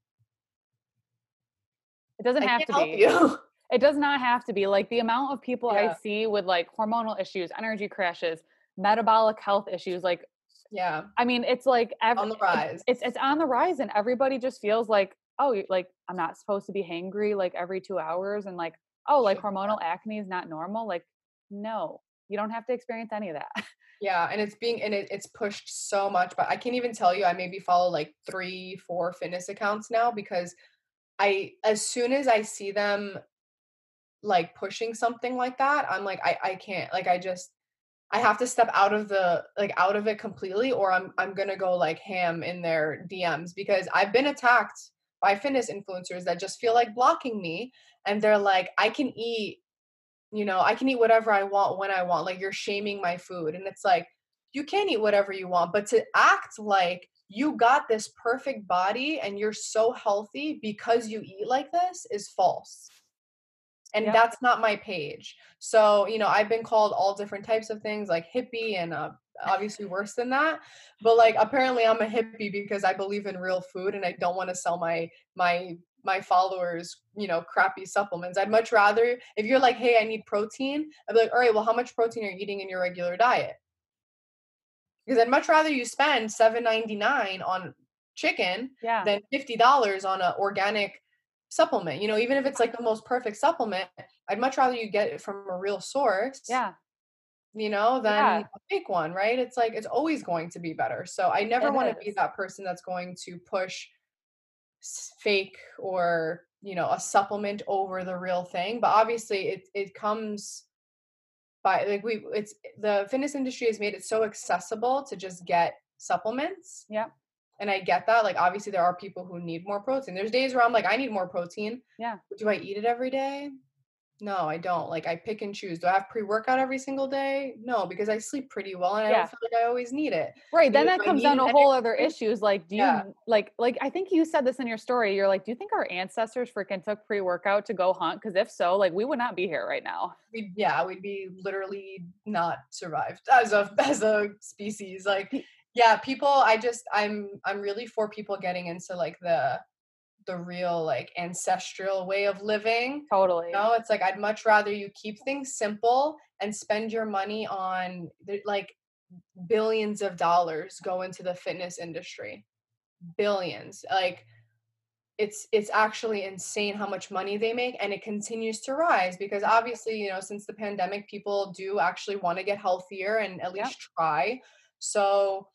it doesn't I have to be. You. It does not have to be like the amount of people yeah. I see with like hormonal issues, energy crashes, metabolic health issues. Like, yeah, I mean, it's like every, on the rise. It's, it's on the rise, and everybody just feels like, oh, like I'm not supposed to be hangry like every two hours, and like, oh, like hormonal acne is not normal. Like, no, you don't have to experience any of that. Yeah, and it's being and it, it's pushed so much, but I can't even tell you. I maybe follow like three, four fitness accounts now because I as soon as I see them like pushing something like that i'm like i i can't like i just i have to step out of the like out of it completely or i'm i'm gonna go like ham in their dms because i've been attacked by fitness influencers that just feel like blocking me and they're like i can eat you know i can eat whatever i want when i want like you're shaming my food and it's like you can eat whatever you want but to act like you got this perfect body and you're so healthy because you eat like this is false and that's not my page. So you know i've been called all different types of things like hippie and uh, obviously worse than that but like apparently i'm a hippie because i believe in real food and i don't want to sell my my my followers you know crappy supplements. I'd much rather if you're like hey i need protein i'd be like all right well how much protein are you eating in your regular diet? Because i'd much rather you spend 7.99 on chicken yeah. than $50 on an organic supplement. You know, even if it's like the most perfect supplement, I'd much rather you get it from a real source. Yeah. You know, than yeah. a fake one, right? It's like it's always going to be better. So I never want to be that person that's going to push fake or you know a supplement over the real thing but obviously it it comes by like we it's the fitness industry has made it so accessible to just get supplements. Yeah. And I get that. Like obviously there are people who need more protein. There's days where I'm like, I need more protein. Yeah. Do I eat it every day? No, I don't. Like I pick and choose. Do I have pre-workout every single day? No, because I sleep pretty well and I don't feel like I always need it. Right. Then that comes down to whole other issues. Like, do you Yeah. like like I think you said this in your story. You're like, do you think our ancestors freaking took pre-workout to go hunt? Because if so, like we would not be here right now. We'd yeah, we'd be literally not survived as a as a species. Like yeah, people I just I'm I'm really for people getting into like the the real like ancestral way of living. Totally. No, it's like I'd much rather you keep things simple and spend your money on like billions of dollars go into the fitness industry. Billions. Like it's it's actually insane how much money they make and it continues to rise because obviously, you know, since the pandemic people do actually want to get healthier and at least try. So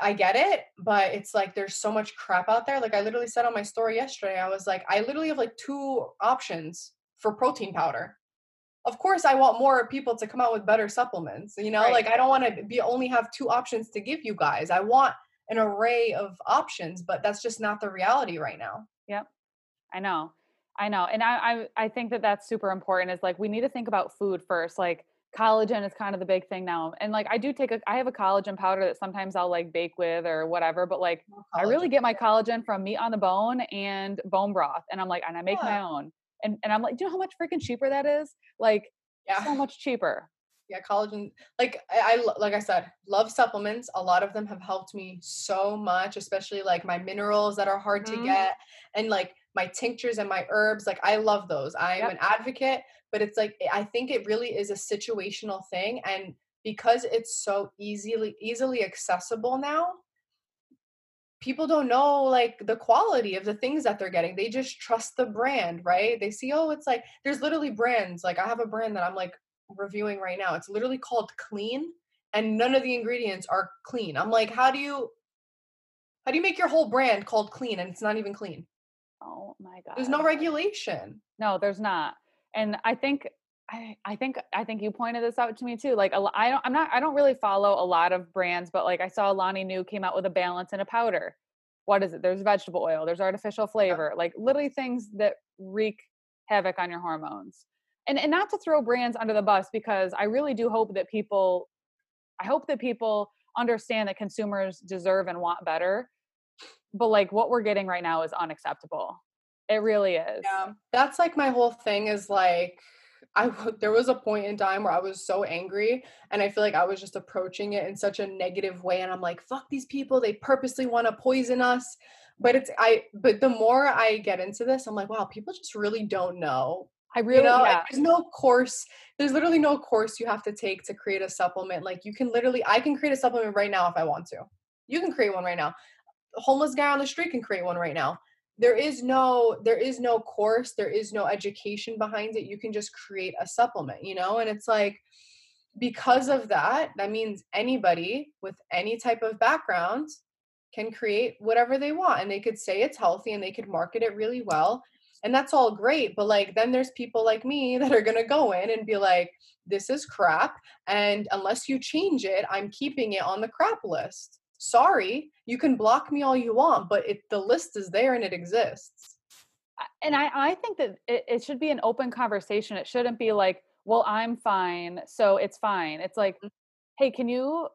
I get it, but it's like there's so much crap out there. Like I literally said on my story yesterday, I was like, I literally have like two options for protein powder. Of course, I want more people to come out with better supplements. You know, Right. like I don't want to be only have two options to give you guys. I want an array of options, but that's just not the reality right now. Yep, I know. I know. And I, I I think that that's super important is like we need to think about food first. Like collagen is kind of the big thing now. And like I do take a I have a collagen powder that sometimes I'll like bake with or whatever, but like I really get my collagen from meat on the bone and bone broth. And I'm like, and I make my own. And and I'm like, do you know how much freaking cheaper that is? Like yeah. so much cheaper. yeah collagen like I, I like i said love supplements a lot of them have helped me so much especially like my minerals that are hard Mhm. to get and like my tinctures and my herbs like i love those i'm Yep. an advocate but it's like i think it really is a situational thing and because it's so easily easily accessible now people don't know like the quality of the things that they're getting they just trust the brand right they see oh it's like there's literally brands like i have a brand that i'm like reviewing right now. It's literally called Clean, and none of the ingredients are clean. I'm like, how do you how do you make your whole brand called Clean and it's not even clean? Oh my god. There's no regulation. No, there's not. And I think I, I think I think you pointed this out to me too. Like I don't I'm not I don't really follow a lot of brands, but like I saw Alani Nu came out with a balance and a powder. What is it? There's vegetable oil, there's artificial flavor, like literally things that wreak havoc on your hormones. And and not to throw brands under the bus because I really do hope that people I hope that people understand that consumers deserve and want better. But like what we're getting right now is unacceptable. It really is. Yeah, that's like my whole thing is like I there was a point in time where I was so angry and I feel like I was just approaching it in such a negative way and I'm like fuck these people they purposely want to poison us but it's I but the more I get into this I'm like wow people just really don't know I really you know yeah. like, there's no course there's literally no course you have to take to create a supplement like you can literally I can create a supplement right now if I want to you can create one right now homeless guy on the street can create one right now there is no there is no course there is no education behind it. You can just create a supplement you know? And it's like because of that that means anybody with any type of background can create whatever they want and they could say it's healthy and they could market it really well and that's all great but like then there's people like me that are going to go in and be like this is crap and unless you change it i'm keeping it on the crap list sorry you can block me all you want but it the list is there and it exists and I, I think that it, it should be an open conversation. It shouldn't be like, well, I'm fine, so it's fine. It's like, Mm. hey, can you,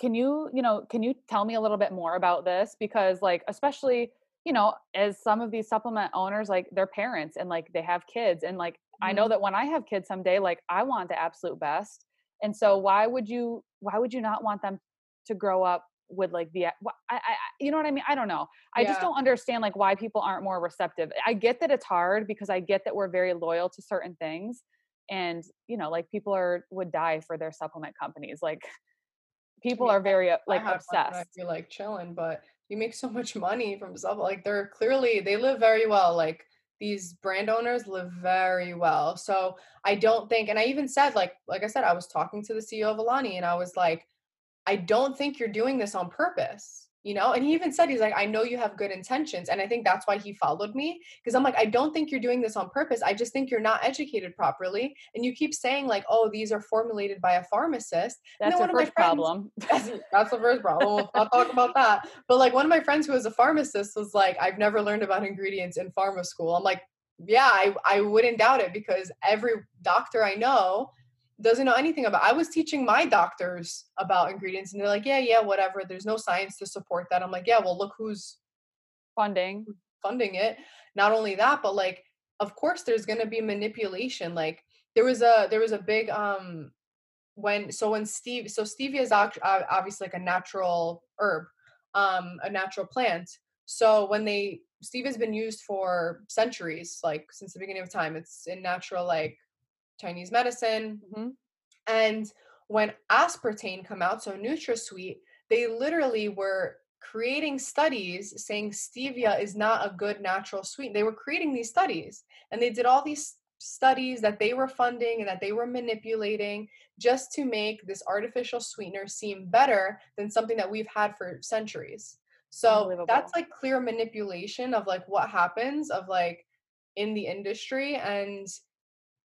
can you, you know, can you tell me a little bit more about this? Because like, especially, you know, as some of these supplement owners, like they're parents and like they have kids, and like I know Mhm. that when I have kids someday, like I want the absolute best. And so why would you, why would you not want them to grow up with like the, wh- I, I, I- you know what I mean? I don't know. I just don't understand like why people aren't more receptive. I get that it's hard because I get that we're very loyal to certain things and you know like people are would die for their supplement companies. Like people mean, are very uh, I like that obsessed. Be like chilling, but you make so much money from stuff. Like they're clearly they live very well. Like these brand owners live very well. So I don't think, and I even said like like I said, I was talking to the CEO of Alani, and I was like, I don't think you're doing this on purpose. you know and he even said he's like i know you have good intentions and i think that's why he followed me because i'm like i don't think you're doing this on purpose i just think you're not educated properly and you keep saying like oh these are formulated by a pharmacist that's the first friends, problem that's, that's, the first problem i'll talk about that but like one of my friends who was a pharmacist was like i've never learned about ingredients in pharma school i'm like yeah i, I wouldn't doubt it because every doctor i know doesn't know anything about. I was teaching my doctors about ingredients, and they're like, "Yeah, yeah, whatever." There's no science to support that. I'm like, "Yeah, well, look who's funding funding it." Not only that, but like, of course, there's gonna be manipulation. Like, there was a there was a big um when so when Steve so stevia is obviously like a natural herb, um, a natural plant. So when they stevia has been used for centuries, like since the beginning of time. It's in natural like Chinese medicine. Mm-hmm. And when aspartame come out, so NutraSweet, they literally were creating studies saying stevia is not a good natural sweet. They were creating these studies and they did all these studies that they were funding and that they were manipulating just to make this artificial sweetener seem better than something that we've had for centuries. So that's like clear manipulation of like what happens of like in the industry and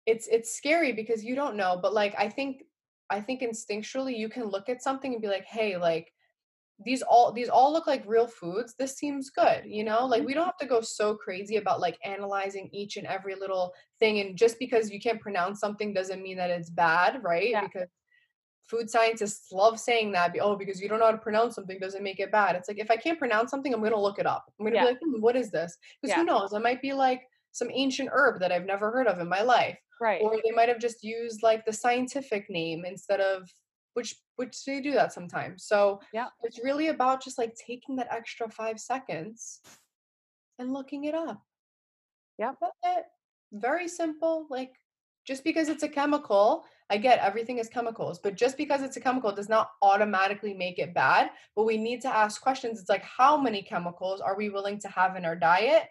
it's it's scary because you don't know but like i think i think instinctually you can look at something and be like hey like these all these all look like real foods this seems good you know like we don't mm-hmm. have to go so crazy about like analyzing each and every little thing and just because you can't pronounce something doesn't mean that it's bad right yeah. because food scientists love saying that oh because you don't know how to pronounce something doesn't make it bad it's like if i can't pronounce something i'm going to look it up i'm going to yeah. be like hmm, what is this because yeah. who knows it might be like some ancient herb that i've never heard of in my life right. or they might have just used like the scientific name instead of which which they do that sometimes. So yeah. it's really about just like taking that extra five seconds and looking it up. Yeah very simple like just because it's a chemical i get everything is chemicals but just because it's a chemical does not automatically make it bad but we need to ask questions. It's like how many chemicals are we willing to have in our diet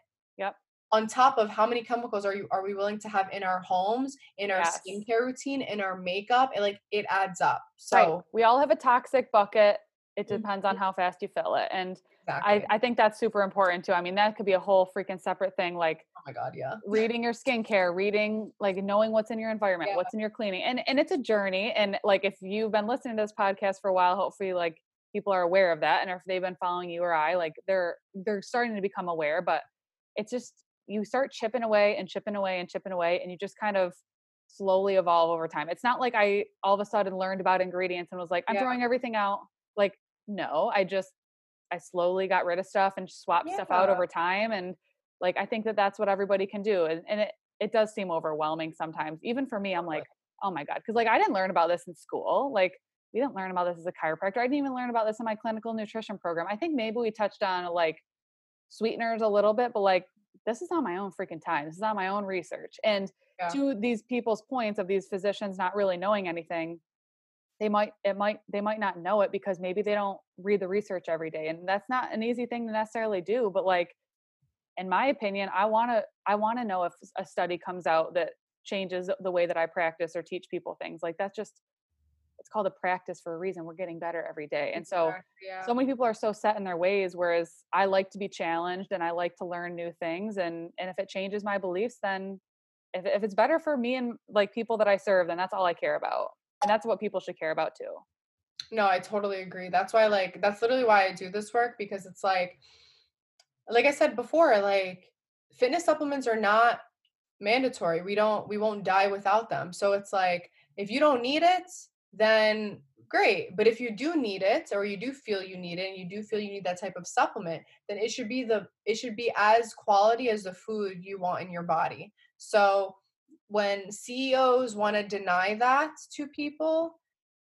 on top of how many chemicals are you are we willing to have in our homes in our yes. skincare routine in our makeup and like it adds up so right. we all have a toxic bucket it depends on mm-hmm. how fast you fill it and exactly. I, I think that's super important too i mean that could be a whole freaking separate thing like oh my god yeah reading your skincare reading like knowing what's in your environment yeah. what's in your cleaning and and it's a journey and like if you've been listening to this podcast for a while hopefully like people are aware of that and if they've been following you or i like they're they're starting to become aware but it's just you start chipping away and chipping away and chipping away and you just kind of slowly evolve over time. It's not like I all of a sudden learned about ingredients and was like, I'm yeah. throwing everything out. Like, no, I just I slowly got rid of stuff and swapped yeah. stuff out over time. And like, I think that that's what everybody can do. And, and it, it does seem overwhelming sometimes. Even for me, I'm like, oh my God. Cause like, I didn't learn about this in school. Like we didn't learn about this as a chiropractor. I didn't even learn about this in my clinical nutrition program. I think maybe we touched on like sweeteners a little bit, but like this is on my own freaking time. This is on my own research. And yeah. to these people's points of these physicians not really knowing anything, they might it might they might not know it because maybe they don't read the research every day. And that's not an easy thing to necessarily do, but like in my opinion, I want to I want to know if a study comes out that changes the way that I practice or teach people things. Like that's just it's called a practice for a reason. We're getting better every day. And so yeah. so many people are so set in their ways whereas I like to be challenged and I like to learn new things and and if it changes my beliefs then if if it's better for me and like people that I serve then that's all I care about. And that's what people should care about too. No, I totally agree. That's why like that's literally why I do this work because it's like like I said before like fitness supplements are not mandatory. We don't we won't die without them. So it's like if you don't need it, then great. But if you do need it or you do feel you need it and you do feel you need that type of supplement, then it should be the it should be as quality as the food you want in your body. So when CEOs want to deny that to people,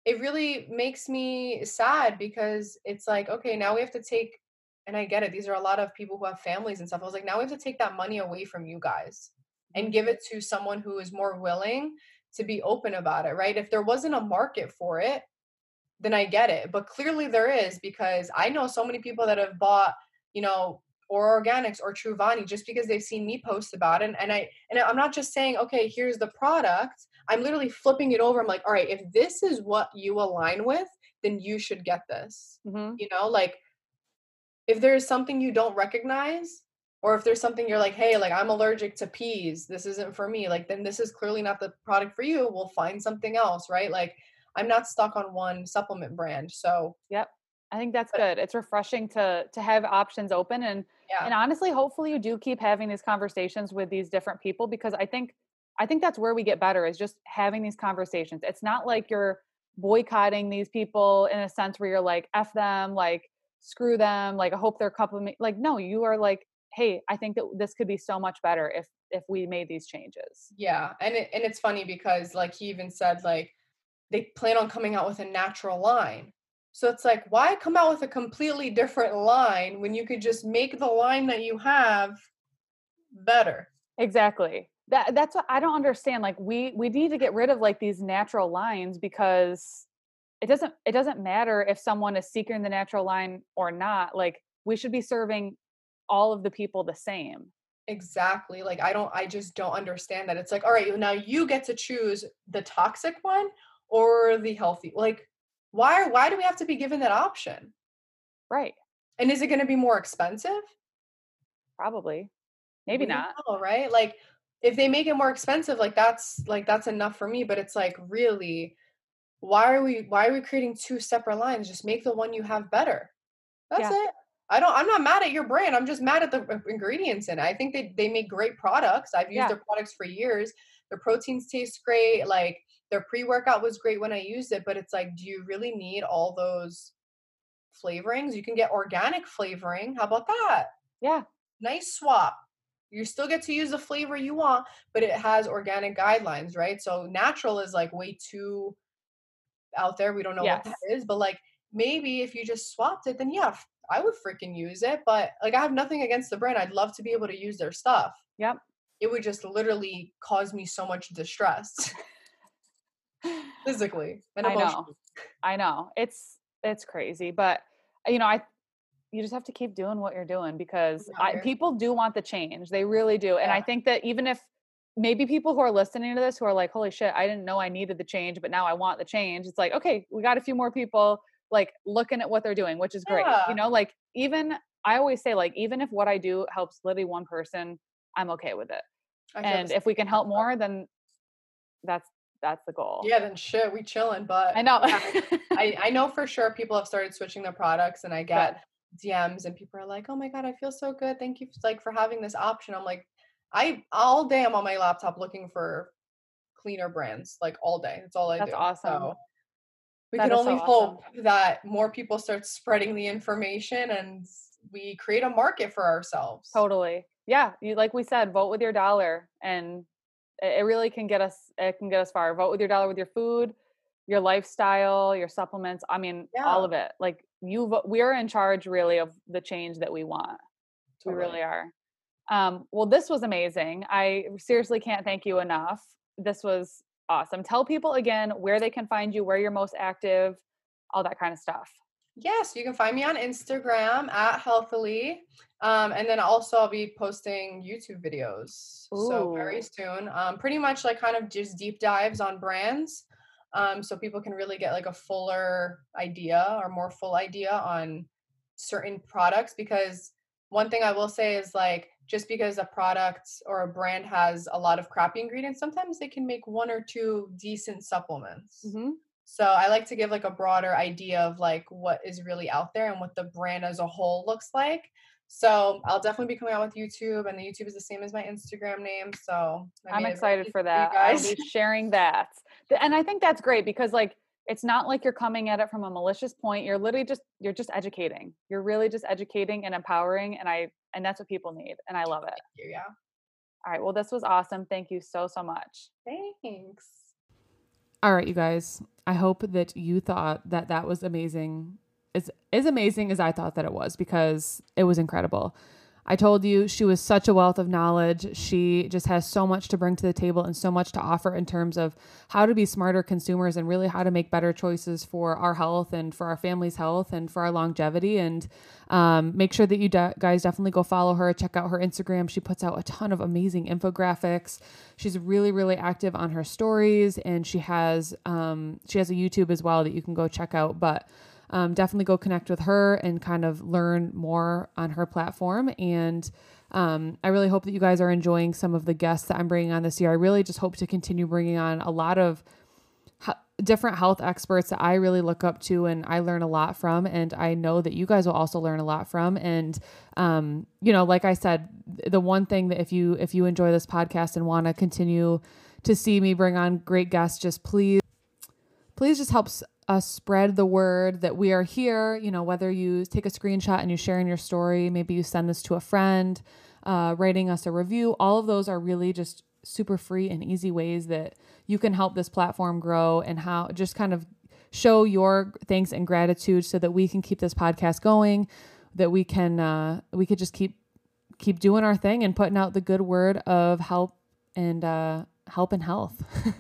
it really makes me sad because it's like, okay, now we have to take and I get it. These are a lot of people who have families and stuff. I was like, now we have to take that money away from you guys and mm-hmm. give it to someone who is more willing to be open about it, right? If there wasn't a market for it, then I get it. But clearly there is because I know so many people that have bought, you know, or organics or Truvani just because they've seen me post about it. And I and I'm not just saying, okay, here's the product. I'm literally flipping it over. I'm like, all right, if this is what you align with, then you should get this. Mm-hmm. You know, like if there's something you don't recognize, or if there's something you're like, hey, like I'm allergic to peas, this isn't for me, like then this is clearly not the product for you. We'll find something else, right? Like I'm not stuck on one supplement brand. So Yep. I think that's good. It's refreshing to to have options open and yeah. and honestly, hopefully you do keep having these conversations with these different people because I think I think that's where we get better is just having these conversations. It's not like you're boycotting these people in a sense where you're like f them, like screw them, like I hope they're couple me. Like no, you are like, hey, I think that this could be so much better if if we made these changes. Yeah, and it, and it's funny because like he even said like they plan on coming out with a natural line. So it's like why come out with a completely different line when you could just make the line that you have better. Exactly. That that's what I don't understand. Like we we need to get rid of like these natural lines because it doesn't it doesn't matter if someone is seeking the natural line or not. Like we should be serving all of the people the same. Exactly. Like I don't I just don't understand that. It's like, all right, now you get to choose the toxic one or the healthy. Like why why do we have to be given that option? Right. And is it going to be more expensive? Probably. Maybe We not. know, right? Like if they make it more expensive, like that's like that's enough for me, but it's like really why are we why are we creating two separate lines? Just make the one you have better. That's Yeah. it. I don't I'm not mad at your brand. I'm just mad at the ingredients in it. I think they they make great products. I've used Yeah. their products for years. Their proteins taste great. Like their pre-workout was great when I used it, but it's like do you really need all those flavorings? You can get organic flavoring. How about that? Yeah. nice swap. You still get to use the flavor you want, but it has organic guidelines, right? So natural is like way too out there. We don't know what that is, but like maybe if you just swapped it, then yeah, I would freaking use it. But like I have nothing against the brand. I'd love to be able to use their stuff. Yep. It would just literally cause me so much distress physically and I know. I know. It's it's crazy, but you know, I you just have to keep doing what you're doing because I, people do want the change. They really do. And I think that even if maybe people who are listening to this who are like, "Holy shit, I didn't know I needed the change, but now I want the change." It's like, "Okay, we got a few more people like looking at what they're doing, which is great." Yeah. You know, like even I always say like even if what I do helps literally one person, I'm okay with it. I And if we can help more, then that's that's the goal. yeah, then shit, we chilling. But I know. I, I know for sure people have started switching their products and I get DMs and people are like, "Oh my god, I feel so good. Thank you like for having this option." I'm like, I all day I'm on my laptop looking for cleaner brands, like all day. That's all I That's do. awesome. So we That can is so only awesome. hope that more people start spreading the information and we create a market for ourselves. Totally. Yeah. You like we said, vote with your dollar and it really can get us it can get us far. Vote with your dollar with your food, your lifestyle, your supplements. I mean, all of it. Like you we're in charge really of the change that we want. We really are. Um, well, this was amazing. I seriously can't thank you enough. This was awesome. Tell people again where they can find you, where you're most active, all that kind of stuff. Yes, you can find me on Instagram at Healthillie. Um, and then also I'll be posting YouTube videos. So very soon. Um, pretty much like kind of just deep dives on brands. Um, so people can really get like a fuller idea or more full idea on certain products because one thing I will say is like just because a product or a brand has a lot of crappy ingredients, sometimes they can make one or two decent supplements. Mhm. So I like to give like a broader idea of like what is really out there and what the brand as a whole looks like. So I'll definitely be coming out with YouTube, and the YouTube is the same as my Instagram name. So I I'm made it very excited for that. I'll guys. be sharing that. And I think that's great because like it's not like you're coming at it from a malicious point. You're literally just you're just educating. You're really just educating and empowering and I and that's what people need and I love it. yeah. All right, well this was awesome. Thank you so so much. Thanks. All right, you guys. I hope that you thought that that was amazing. As as amazing as I thought that it was because it was incredible. I told you she was such a wealth of knowledge. She just has so much to bring to the table and so much to offer in terms of how to be smarter consumers and really how to make better choices for our health and for our family's health and for our longevity. And um, make sure that you de- guys definitely go follow her. Check out her Instagram. She puts out a ton of amazing infographics. She's really, really active on her stories, and she has um, she has a YouTube as well that you can go check out. But um, definitely go connect with her and kind of learn more on her platform. And um, I really hope that you guys are enjoying some of the guests that I'm bringing on this year. I really just hope to continue bringing on a lot of different health experts that I really look up to and I learn a lot from. And I know that you guys will also learn a lot from. And, um, you know, like I said, the one thing that if you, if you enjoy this podcast and want to continue to see me bring on great guests, just please, please just help us spread the word that we are here. You know, whether you take a screenshot and you share in your story, maybe you send this to a friend, uh, writing us a review, all of those are really just super free and easy ways that you can help this platform grow and how just kind of show your thanks and gratitude so that we can keep this podcast going that we can uh, we could just keep keep doing our thing and putting out the good word of help and uh, help and health.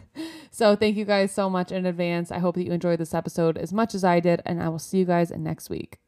So thank you guys so much in advance. I hope that you enjoyed this episode as much as i did and i will see you guys next week!